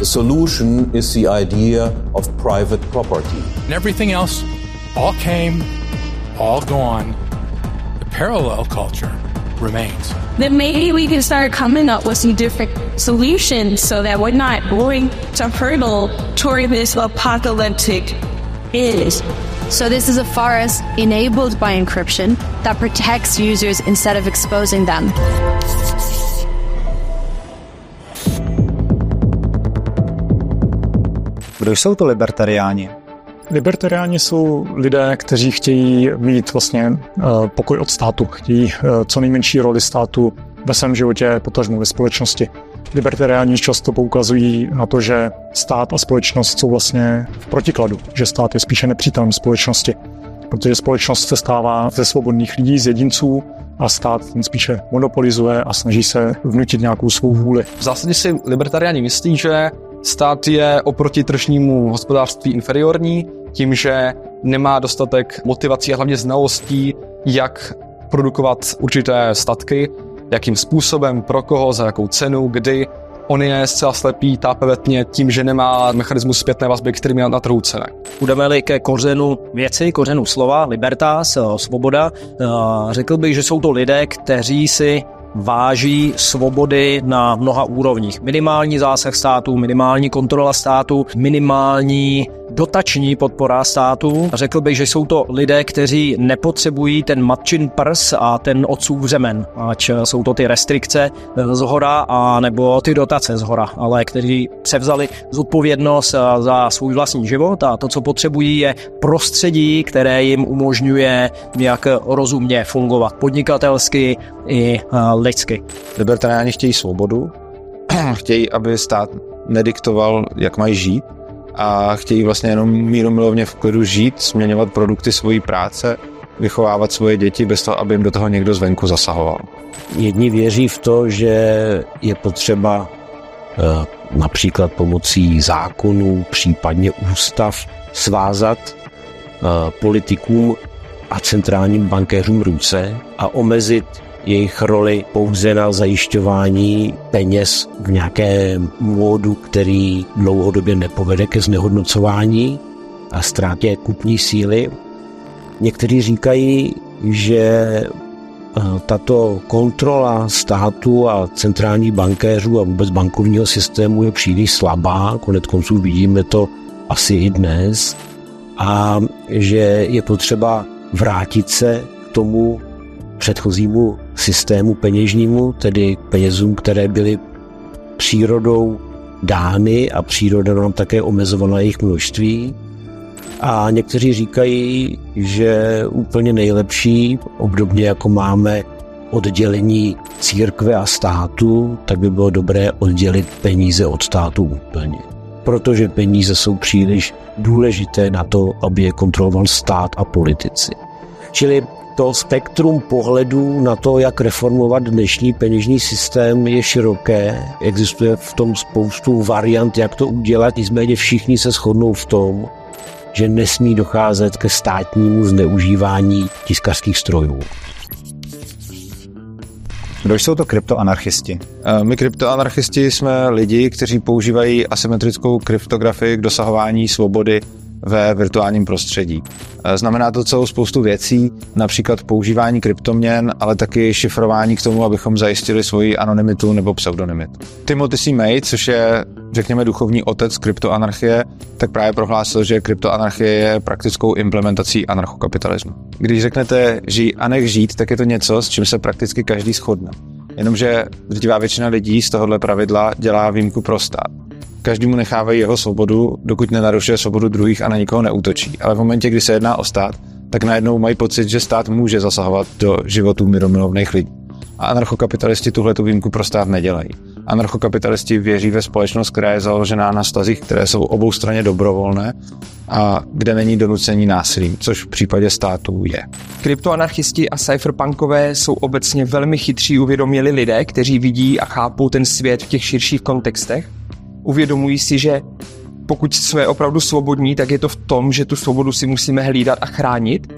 The solution is the idea of private property. And everything else all came, all gone. The parallel culture remains. Then maybe we can start coming up with some different solutions so that we're not going to hurdle toward this apocalyptic is. So this is a forest enabled by encryption that protects users instead of exposing them. Kdo jsou to libertariáni? Libertariáni jsou lidé, kteří chtějí mít vlastně uh, pokoj od státu, chtějí uh, co nejmenší roli státu ve svém životě, potažmu ve společnosti. Libertariáni často poukazují na to, že stát a společnost jsou vlastně v protikladu, že stát je spíše nepřítelem společnosti, protože společnost se stává ze svobodných lidí, z jedinců a stát ten spíše monopolizuje a snaží se vnutit nějakou svou vůli. V zásadě si libertariáni myslí, že stát je oproti tržnímu hospodářství inferiorní, tím, že nemá dostatek motivací a hlavně znalostí, jak produkovat určité statky, jakým způsobem, pro koho, za jakou cenu, kdy. On je zcela slepý, tápe ve tmě tím, že nemá mechanismus zpětné vazby, který je na trhu cene. Půjdeme-li ke kořenu věci, kořenu slova, libertas, svoboda, řekl bych, že jsou to lidé, kteří si váží svobody na mnoha úrovních. Minimální zásah státu, minimální kontrola státu, minimální dotační podpora státu. Řekl bych, že jsou to lidé, kteří nepotřebují ten matčin prs a ten odsův řemen, ať jsou to ty restrikce z hora a nebo ty dotace z hora, ale kteří převzali zodpovědnost za svůj vlastní život a to, co potřebují, je prostředí, které jim umožňuje nějak rozumně fungovat podnikatelsky i lidsky. Libertariáni chtějí svobodu, chtějí, aby stát nediktoval, jak mají žít, a chtějí vlastně jenom míru milovně v klidu žít, směňovat produkty svojí práce, vychovávat svoje děti bez toho, aby jim do toho někdo zvenku zasahoval. Jedni věří v to, že je potřeba eh, například pomocí zákonů, případně ústav, svázat eh, politikům a centrálním bankéřům ruce a omezit jejich roli pouze na zajišťování peněz v nějakém módu, který dlouhodobě nepovede ke znehodnocování a ztrátě kupní síly. Někteří říkají, že eh, tato kontrola státu a centrálních bankéřů a vůbec bankovního systému je příliš slabá, konec konců vidíme to asi i dnes, a že je potřeba vrátit se k tomu předchozímu systému peněžnímu, tedy penězům, které byly přírodou dány a příroda nám také omezovala jejich množství. A někteří říkají, že úplně nejlepší, obdobně jako máme oddělení církve a státu, tak by bylo dobré oddělit peníze od státu úplně. Protože peníze jsou příliš důležité na to, aby je kontroloval stát a politici. Čili to spektrum pohledů na to, jak reformovat dnešní peněžní systém, je široké. Existuje v tom spoustu variant, jak to udělat, nicméně všichni se shodnou v tom, že nesmí docházet ke státnímu zneužívání tiskařských strojů. Kdo jsou to kryptoanarchisti? Eh, my kryptoanarchisti jsme lidi, kteří používají asymetrickou kryptografii k dosahování svobody ve virtuálním prostředí. E, znamená to celou spoustu věcí, například používání kryptoměn, ale taky šifrování k tomu, abychom zajistili svoji anonymitu nebo pseudonymitu. Timothy C. May, což je, řekněme, duchovní otec kryptoanarchie, tak právě prohlásil, že kryptoanarchie je praktickou implementací anarchokapitalismu. Když řeknete žij a nech žít, tak je to něco, s čím se prakticky každý shodne. Jenomže drtivá většina lidí z tohohle pravidla dělá výjimku pro stát každému nechávají jeho svobodu, dokud nenarušuje svobodu druhých a na nikoho neútočí. Ale v momentě, kdy se jedná o stát, tak najednou mají pocit, že stát může zasahovat do životů miromilovných lidí. A anarchokapitalisti tuhle tu výjimku pro stát nedělají. Anarchokapitalisti věří ve společnost, která je založená na stazích, které jsou obou straně dobrovolné a kde není donucení násilím, což v případě států je. Kryptoanarchisti a cypherpunkové jsou obecně velmi chytří uvědoměli lidé, kteří vidí a chápou ten svět v těch širších kontextech uvědomují si, že pokud jsme opravdu svobodní, tak je to v tom, že tu svobodu si musíme hlídat a chránit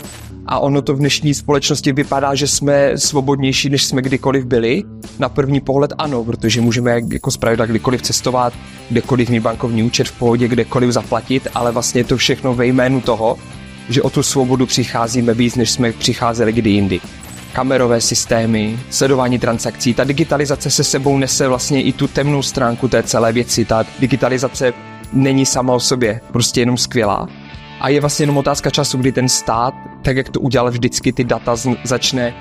a ono to v dnešní společnosti vypadá, že jsme svobodnější, než jsme kdykoliv byli. Na první pohled ano, protože můžeme jako zpravidla kdykoliv cestovat, kdekoliv mít bankovní účet v pohodě, kdekoliv zaplatit, ale vlastně to všechno ve jménu toho, že o tu svobodu přicházíme víc, než jsme přicházeli kdy jindy. Kamerové systémy, sledování transakcí, ta digitalizace se sebou nese vlastně i tu temnou stránku té celé věci. Ta digitalizace není sama o sobě prostě jenom skvělá, a je vlastně jenom otázka času, kdy ten stát, tak jak to udělal vždycky, ty data začne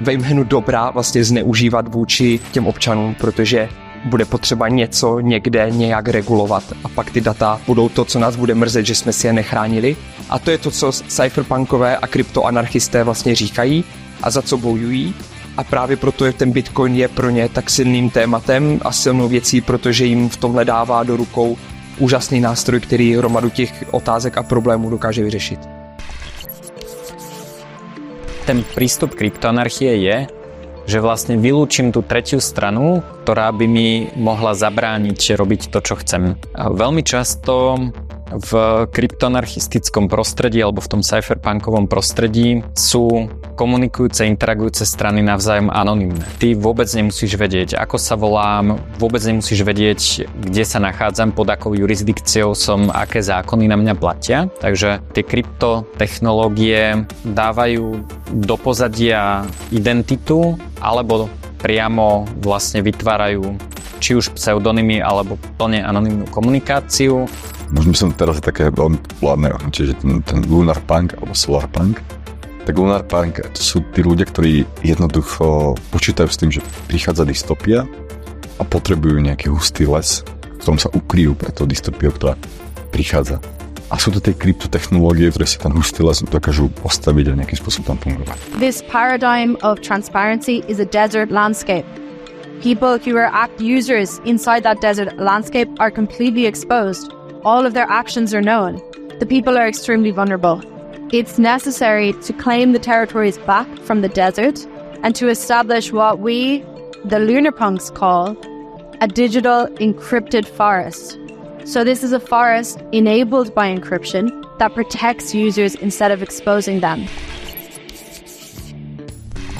ve jménu dobrá vlastně zneužívat vůči těm občanům, protože bude potřeba něco někde nějak regulovat a pak ty data budou to, co nás bude mrzet, že jsme si je nechránili. A to je to, co cypherpunkové a kryptoanarchisté vlastně říkají a za co bojují. A právě proto je ten Bitcoin je pro ně tak silným tématem a silnou věcí, protože jim v tomhle dává do rukou úžasný nástroj, který hromadu těch otázek a problémů dokáže vyřešit. Ten prístup kryptoanarchie je, že vlastne vylúčim tú tretiu stranu, ktorá by mi mohla zabrániť robiť to, čo chcem. A veľmi často v kryptoanarchistickom prostredí alebo v tom cypherpunkovom prostredí sú komunikujúce, interagujúce strany navzájom anonymné. Ty vôbec nemusíš vedieť, ako sa volám, vôbec nemusíš vedieť, kde sa nachádzam, pod akou jurisdikciou som, aké zákony na mňa platia. Takže tie kryptotechnológie dávajú do pozadia identitu alebo priamo vlastne vytvárajú či už pseudonymy alebo plne anonymnú komunikáciu možno by som teraz také veľmi populárne, čiže ten, ten Lunar Punk alebo Solar Punk, tak Lunar Punk to sú tí ľudia, ktorí jednoducho počítajú s tým, že prichádza dystopia a potrebujú nejaký hustý les, v ktorom sa ukryjú pre to dystopiu, ktorá prichádza. A sú to tie kryptotechnológie, ktoré si ten hustý les dokážu postaviť a nejakým spôsobom tam fungovať. This paradigm of transparency is a desert landscape. People who are act users inside that desert landscape are completely exposed all of their actions are known. The people are extremely vulnerable. It's necessary to claim the territories back from the desert and to establish what we, the lunar punks, call a digital encrypted forest. So, this is a forest enabled by encryption that protects users instead of exposing them.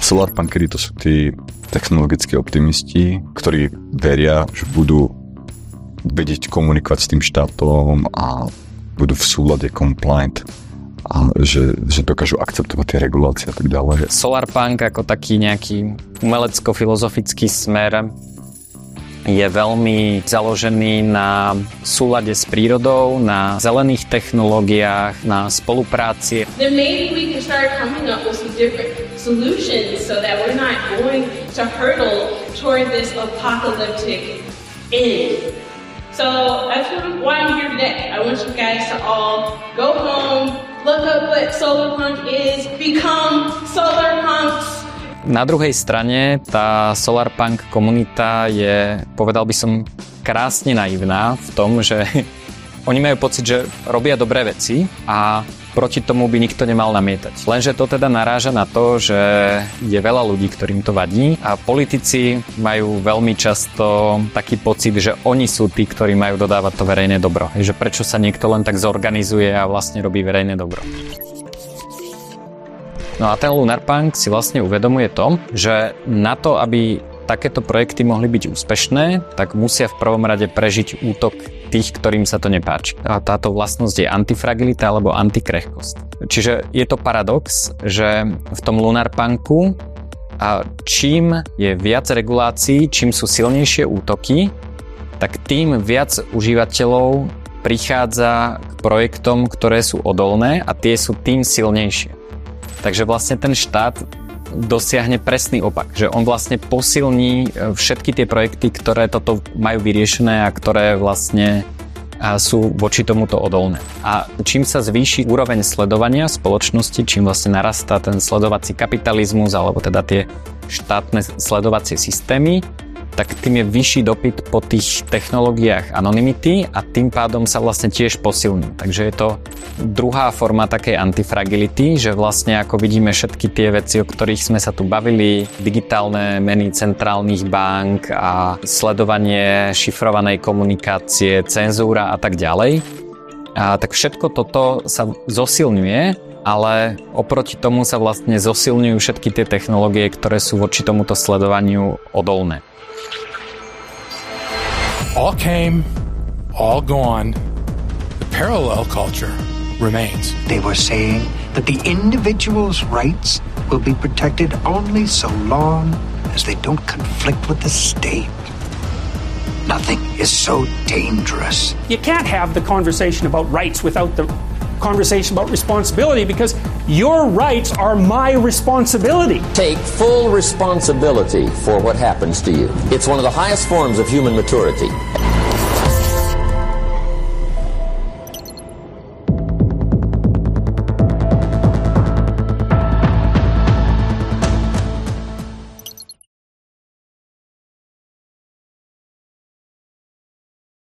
Solar punkery to sú tí technologickí optimisti, ktorí veria, že budú vedieť komunikovať s tým štátom a budú v súlade compliant a že, že dokážu akceptovať tie regulácie a tak ďalej. Solarpunk ako taký nejaký umelecko-filozofický smer je veľmi založený na súlade s prírodou, na zelených technológiách, na spolupráci. So that we're not going to hurdle toward this apocalyptic end. So that's why I'm here today. I want you guys to all go home, look up what solar punk is, become solar punks. Na druhej strane tá solarpunk komunita je, povedal by som, krásne naivná v tom, že oni majú pocit, že robia dobré veci a proti tomu by nikto nemal namietať. Lenže to teda naráža na to, že je veľa ľudí, ktorým to vadí a politici majú veľmi často taký pocit, že oni sú tí, ktorí majú dodávať to verejné dobro. Že prečo sa niekto len tak zorganizuje a vlastne robí verejné dobro. No a ten Lunar Punk si vlastne uvedomuje to, že na to, aby takéto projekty mohli byť úspešné, tak musia v prvom rade prežiť útok tých, ktorým sa to nepáči. A táto vlastnosť je antifragilita alebo antikrehkosť. Čiže je to paradox, že v tom Lunarpunku a čím je viac regulácií, čím sú silnejšie útoky, tak tým viac užívateľov prichádza k projektom, ktoré sú odolné a tie sú tým silnejšie. Takže vlastne ten štát dosiahne presný opak, že on vlastne posilní e, všetky tie projekty, ktoré toto majú vyriešené a ktoré vlastne sú voči tomuto odolné. A čím sa zvýši úroveň sledovania spoločnosti, čím vlastne narastá ten sledovací kapitalizmus alebo teda tie štátne sledovacie systémy, tak tým je vyšší dopyt po tých technológiách anonymity a tým pádom sa vlastne tiež posilní. Takže je to druhá forma takej antifragility, že vlastne ako vidíme všetky tie veci, o ktorých sme sa tu bavili, digitálne meny centrálnych bank a sledovanie šifrovanej komunikácie, cenzúra a tak ďalej, a tak všetko toto sa zosilňuje ale oproti tomu sa vlastne zosilňujú všetky tie technológie, ktoré sú voči tomuto sledovaniu odolné. All came, all gone. The parallel culture remains. They were saying that the individual's rights will be protected only so long as they don't conflict with the state. Nothing is so dangerous. You can't have the conversation about rights without the conversation about responsibility because your rights are my responsibility. Take full responsibility for what happens to you. It's one of the highest forms of human maturity.